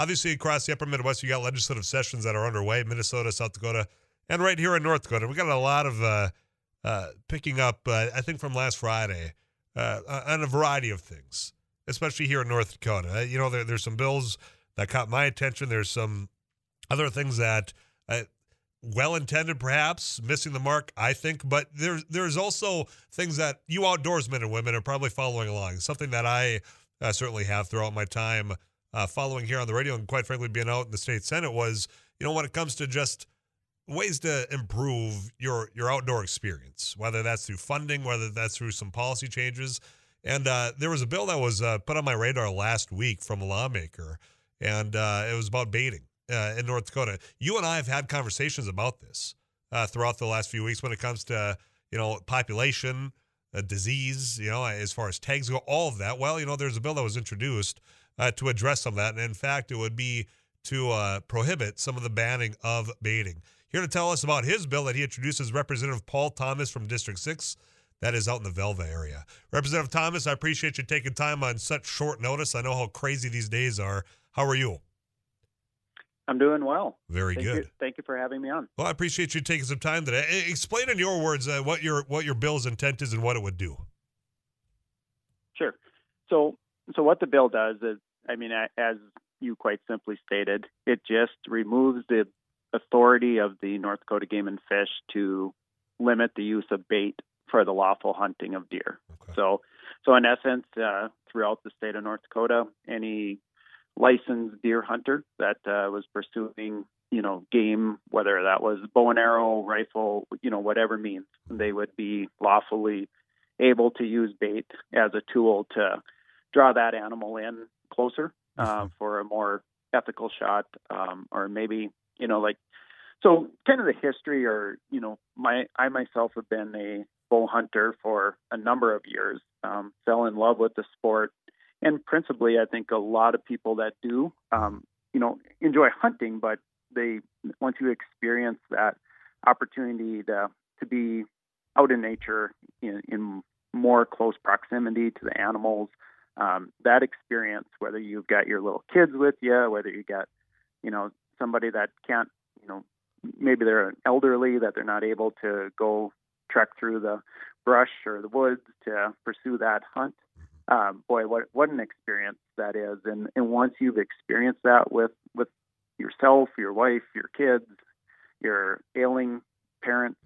obviously across the upper Midwest, you got legislative sessions that are underway Minnesota, South Dakota, and right here in North Dakota. We got a lot of uh, uh, picking up, uh, I think, from last Friday uh, on a variety of things, especially here in North Dakota. Uh, you know, there, there's some bills that caught my attention. There's some other things that, uh, well intended, perhaps missing the mark, I think. But there's there's also things that you outdoorsmen and women are probably following along. Something that I certainly have throughout my time uh, following here on the radio, and quite frankly, being out in the state senate was, you know, when it comes to just ways to improve your your outdoor experience, whether that's through funding, whether that's through some policy changes. And uh, there was a bill that was uh, put on my radar last week from a lawmaker, and uh, it was about baiting uh, in North Dakota. You and I have had conversations about this uh, throughout the last few weeks when it comes to you know population, disease, you know, as far as tags go, all of that. Well, you know, there's a bill that was introduced to address some of that, and in fact, it would be to prohibit some of the banning of baiting. Here to tell us about his bill that he introduces Representative Paul Thomas from District 6. That is out in the Velva area. Representative Thomas, I appreciate you taking time on such short notice. I know how crazy these days are. How are you? I'm doing well. Very thank good. You, thank you for having me on. Well, I appreciate you taking some time today. Explain in your words uh, what your what your bill's intent is and what it would do. Sure. So, so what the bill does is, I mean, as you quite simply stated, it just removes the authority of the North Dakota Game and Fish to limit the use of bait for the lawful hunting of deer. Okay. So, so in essence, uh, throughout the state of North Dakota, any licensed deer hunter that uh, was pursuing, you know, game, whether that was bow and arrow, rifle, you know, whatever means, they would be lawfully able to use bait as a tool to draw that animal in closer uh, mm-hmm. for a more ethical shot, um, or maybe you know, like so kind of the history or you know my i myself have been a bow hunter for a number of years um, fell in love with the sport and principally i think a lot of people that do um, you know enjoy hunting but they once you experience that opportunity to to be out in nature in, in more close proximity to the animals um, that experience whether you've got your little kids with you whether you got you know somebody that can't, you know, maybe they're an elderly that they're not able to go trek through the brush or the woods to pursue that hunt. Um, boy, what what an experience that is! And and once you've experienced that with with yourself, your wife, your kids, your ailing parents,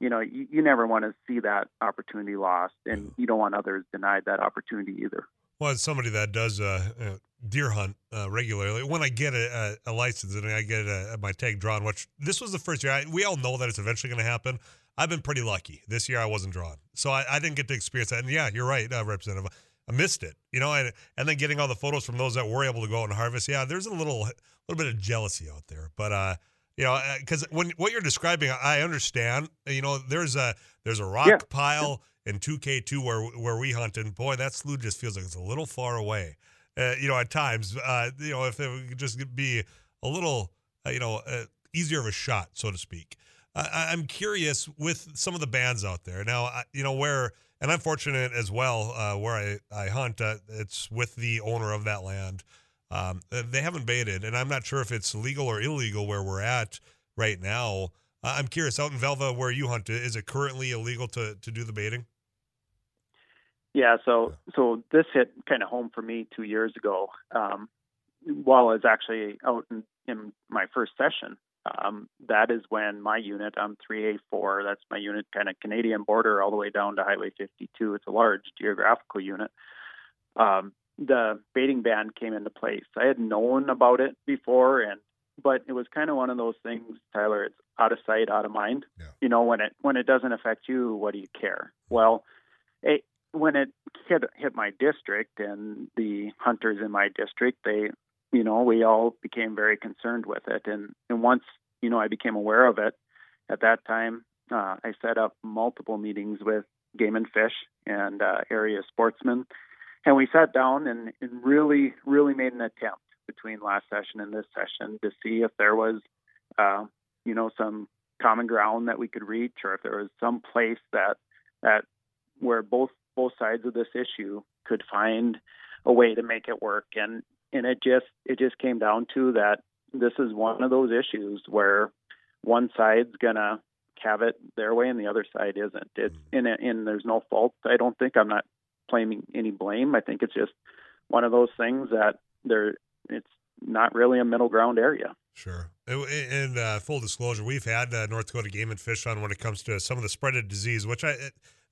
you know, you, you never want to see that opportunity lost, and you don't want others denied that opportunity either. Well, as somebody that does uh, uh, deer hunt uh, regularly, when I get a, a, a, license and I get a, my tag drawn, which this was the first year, I, we all know that it's eventually going to happen. I've been pretty lucky. This year I wasn't drawn, so I, I didn't get to experience that. And yeah, you're right, uh, Representative. I missed it, you know, and, and then getting all the photos from those that were able to go out and harvest. Yeah, there's a little little bit of jealousy out there, but uh, you know, because when what you're describing, I understand. You know, there's a there's a rock yeah. pile in 2K2 where where we hunt, and boy, that slough just feels like it's a little far away. Uh, you know, at times, uh, you know, if it could just be a little, uh, you know, uh, easier of a shot, so to speak. I, am curious with some of the bands out there now. you know where, and I'm fortunate as well uh, where I I hunt. Uh, it's with the owner of that land. Um, they haven't baited, and I'm not sure if it's legal or illegal where we're at right now. I'm curious out in Velva where you hunt. Is it currently illegal to to do the baiting? Yeah, so so this hit kind of home for me two years ago. Um, while I was actually out in, in my first session, um, that is when my unit, I'm 3A4, that's my unit, kind of Canadian border all the way down to Highway 52. It's a large geographical unit. Um, the baiting ban came into place. I had known about it before, and but it was kind of one of those things, Tyler. It's out of sight, out of mind. Yeah. You know, when it when it doesn't affect you, what do you care? Well, it, when it hit hit my district and the hunters in my district, they, you know, we all became very concerned with it. And and once you know I became aware of it, at that time uh, I set up multiple meetings with game and fish and uh, area sportsmen, and we sat down and, and really really made an attempt between last session and this session to see if there was, uh, you know, some common ground that we could reach, or if there was some place that that where both both sides of this issue could find a way to make it work. And and it just it just came down to that this is one of those issues where one side's gonna have it their way and the other side isn't. It's in and and there's no fault. I don't think I'm not claiming any blame. I think it's just one of those things that there it's not really a middle ground area. Sure. And uh, full disclosure, we've had uh, North Dakota Game and Fish on when it comes to some of the spread of disease, which I,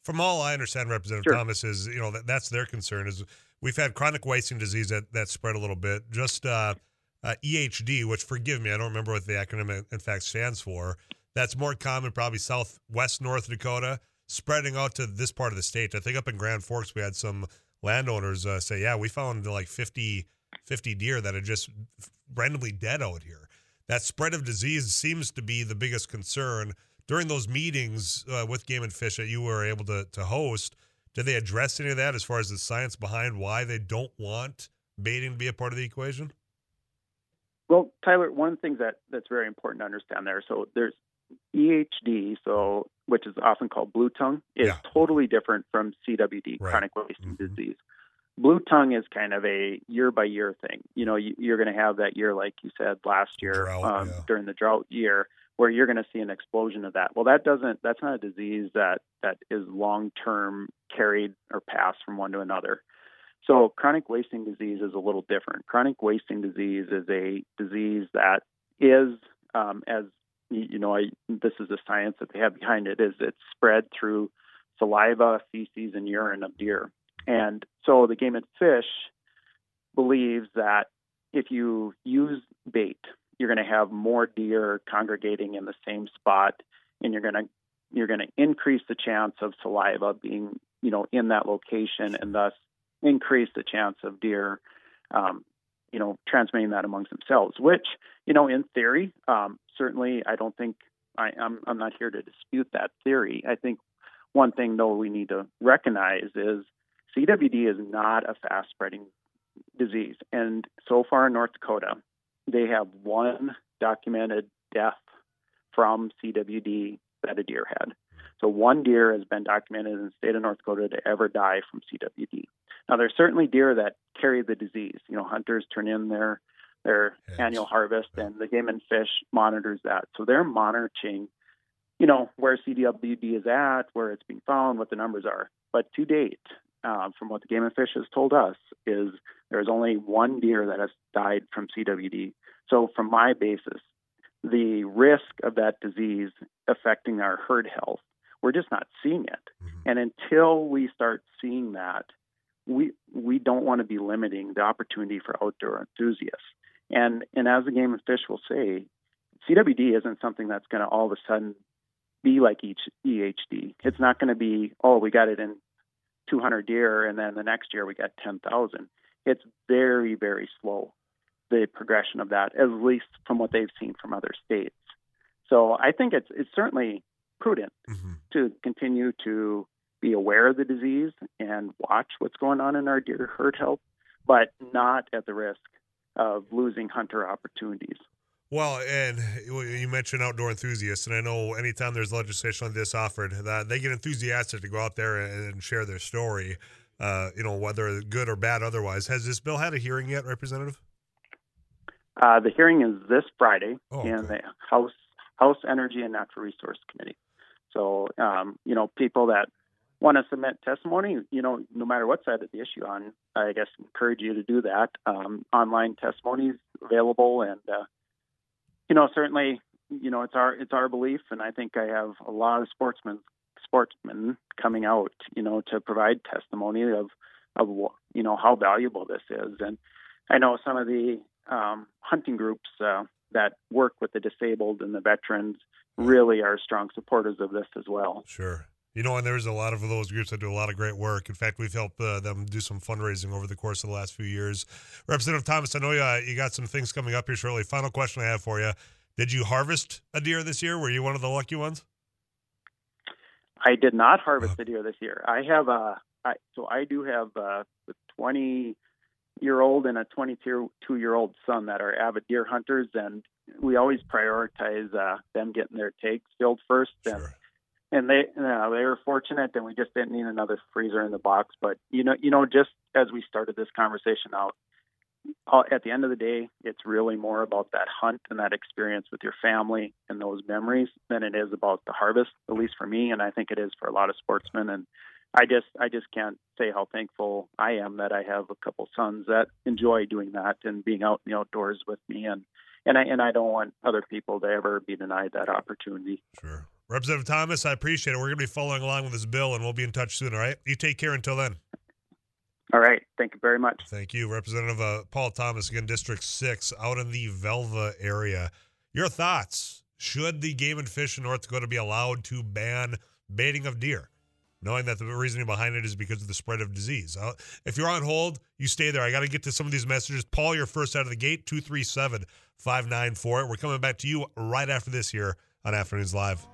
from all I understand, Representative sure. Thomas is, you know, that, that's their concern is we've had chronic wasting disease that, that spread a little bit. Just uh, uh EHD, which forgive me, I don't remember what the acronym in fact stands for. That's more common, probably southwest North Dakota, spreading out to this part of the state. I think up in Grand Forks, we had some landowners uh, say, yeah, we found like 50, 50 deer that are just randomly dead out here that spread of disease seems to be the biggest concern. During those meetings uh, with Game and Fish that you were able to, to host, did they address any of that as far as the science behind why they don't want baiting to be a part of the equation? Well, Tyler, one of the things that, that's very important to understand there, so there's EHD, so which is often called blue tongue, is yeah. totally different from CWD, right. chronic wasting mm-hmm. disease blue tongue is kind of a year by year thing. You know, you, are going to have that year, like you said last year drought, um, yeah. during the drought year, where you're going to see an explosion of that. Well, that doesn't. That's not a disease that that is long term carried or passed from one to another. So chronic wasting disease is a little different. Chronic wasting disease is a disease that is, um, as you know, I, this is the science that they have behind it. Is it's spread through saliva, feces, and urine of deer. And so the game and fish believes that if you use bait, you're going to have more deer congregating in the same spot, and you're going to you're going to increase the chance of saliva being you know in that location, and thus increase the chance of deer um, you know transmitting that amongst themselves. Which you know in theory, um, certainly I don't think I, I'm I'm not here to dispute that theory. I think one thing though we need to recognize is CWD is not a fast spreading disease. And so far in North Dakota, they have one documented death from CWD that a deer had. So one deer has been documented in the state of North Dakota to ever die from CWD. Now there's certainly deer that carry the disease. You know, hunters turn in their their yes. annual harvest and the game and fish monitors that. So they're monitoring, you know, where CWD is at, where it's being found, what the numbers are. But to date, uh, from what the Game and Fish has told us, is there's only one deer that has died from CWD. So, from my basis, the risk of that disease affecting our herd health, we're just not seeing it. Mm-hmm. And until we start seeing that, we we don't want to be limiting the opportunity for outdoor enthusiasts. And and as the Game and Fish will say, CWD isn't something that's going to all of a sudden be like each EHD. It's not going to be, oh, we got it in 200 deer, and then the next year we got 10,000. It's very, very slow, the progression of that, at least from what they've seen from other states. So I think it's it's certainly prudent mm-hmm. to continue to be aware of the disease and watch what's going on in our deer herd health, but not at the risk of losing hunter opportunities. Well, and you mentioned outdoor enthusiasts, and I know anytime there's legislation like this offered, that they get enthusiastic to go out there and share their story. Uh, you know, whether good or bad, otherwise. Has this bill had a hearing yet, Representative? Uh, the hearing is this Friday oh, okay. in the House House Energy and Natural Resource Committee. So, um, you know, people that want to submit testimony, you know, no matter what side of the issue on, I guess encourage you to do that. Um, online testimonies available, and uh, you know, certainly, you know, it's our it's our belief, and I think I have a lot of sportsmen sportsmen coming out, you know, to provide testimony of of you know how valuable this is, and I know some of the um, hunting groups uh, that work with the disabled and the veterans really are strong supporters of this as well. Sure. You know, and there's a lot of those groups that do a lot of great work. In fact, we've helped uh, them do some fundraising over the course of the last few years. Representative Thomas, I know you, uh, you got some things coming up here shortly. Final question I have for you: Did you harvest a deer this year? Were you one of the lucky ones? I did not harvest a deer this year. I have a I, so I do have a 20 year old and a 22 year old son that are avid deer hunters, and we always prioritize uh, them getting their takes filled first. Sure. And and they you know, they were fortunate and we just didn't need another freezer in the box but you know you know just as we started this conversation out Uh, at the end of the day, it's really more about that hunt and that experience with your family and those memories than it is about the harvest. At least for me, and I think it is for a lot of sportsmen. And I just I just can't say how thankful I am that I have a couple sons that enjoy doing that and being out in the outdoors with me and and I and I don't want other people to ever be denied that opportunity. Sure. Representative Thomas, I appreciate it. We're going to be following along with this bill, and we'll be in touch soon. All right. You take care until then. All right. Thank you very much. Thank you, Representative uh, Paul Thomas, again, District Six, out in the Velva area. Your thoughts? Should the Game and Fish in North Dakota be allowed to ban baiting of deer? knowing that the reasoning behind it is because of the spread of disease. Uh, if you're on hold, you stay there. I got to get to some of these messages. Paul, you're first out of the gate, 237 594. We're coming back to you right after this here on Afternoons Live.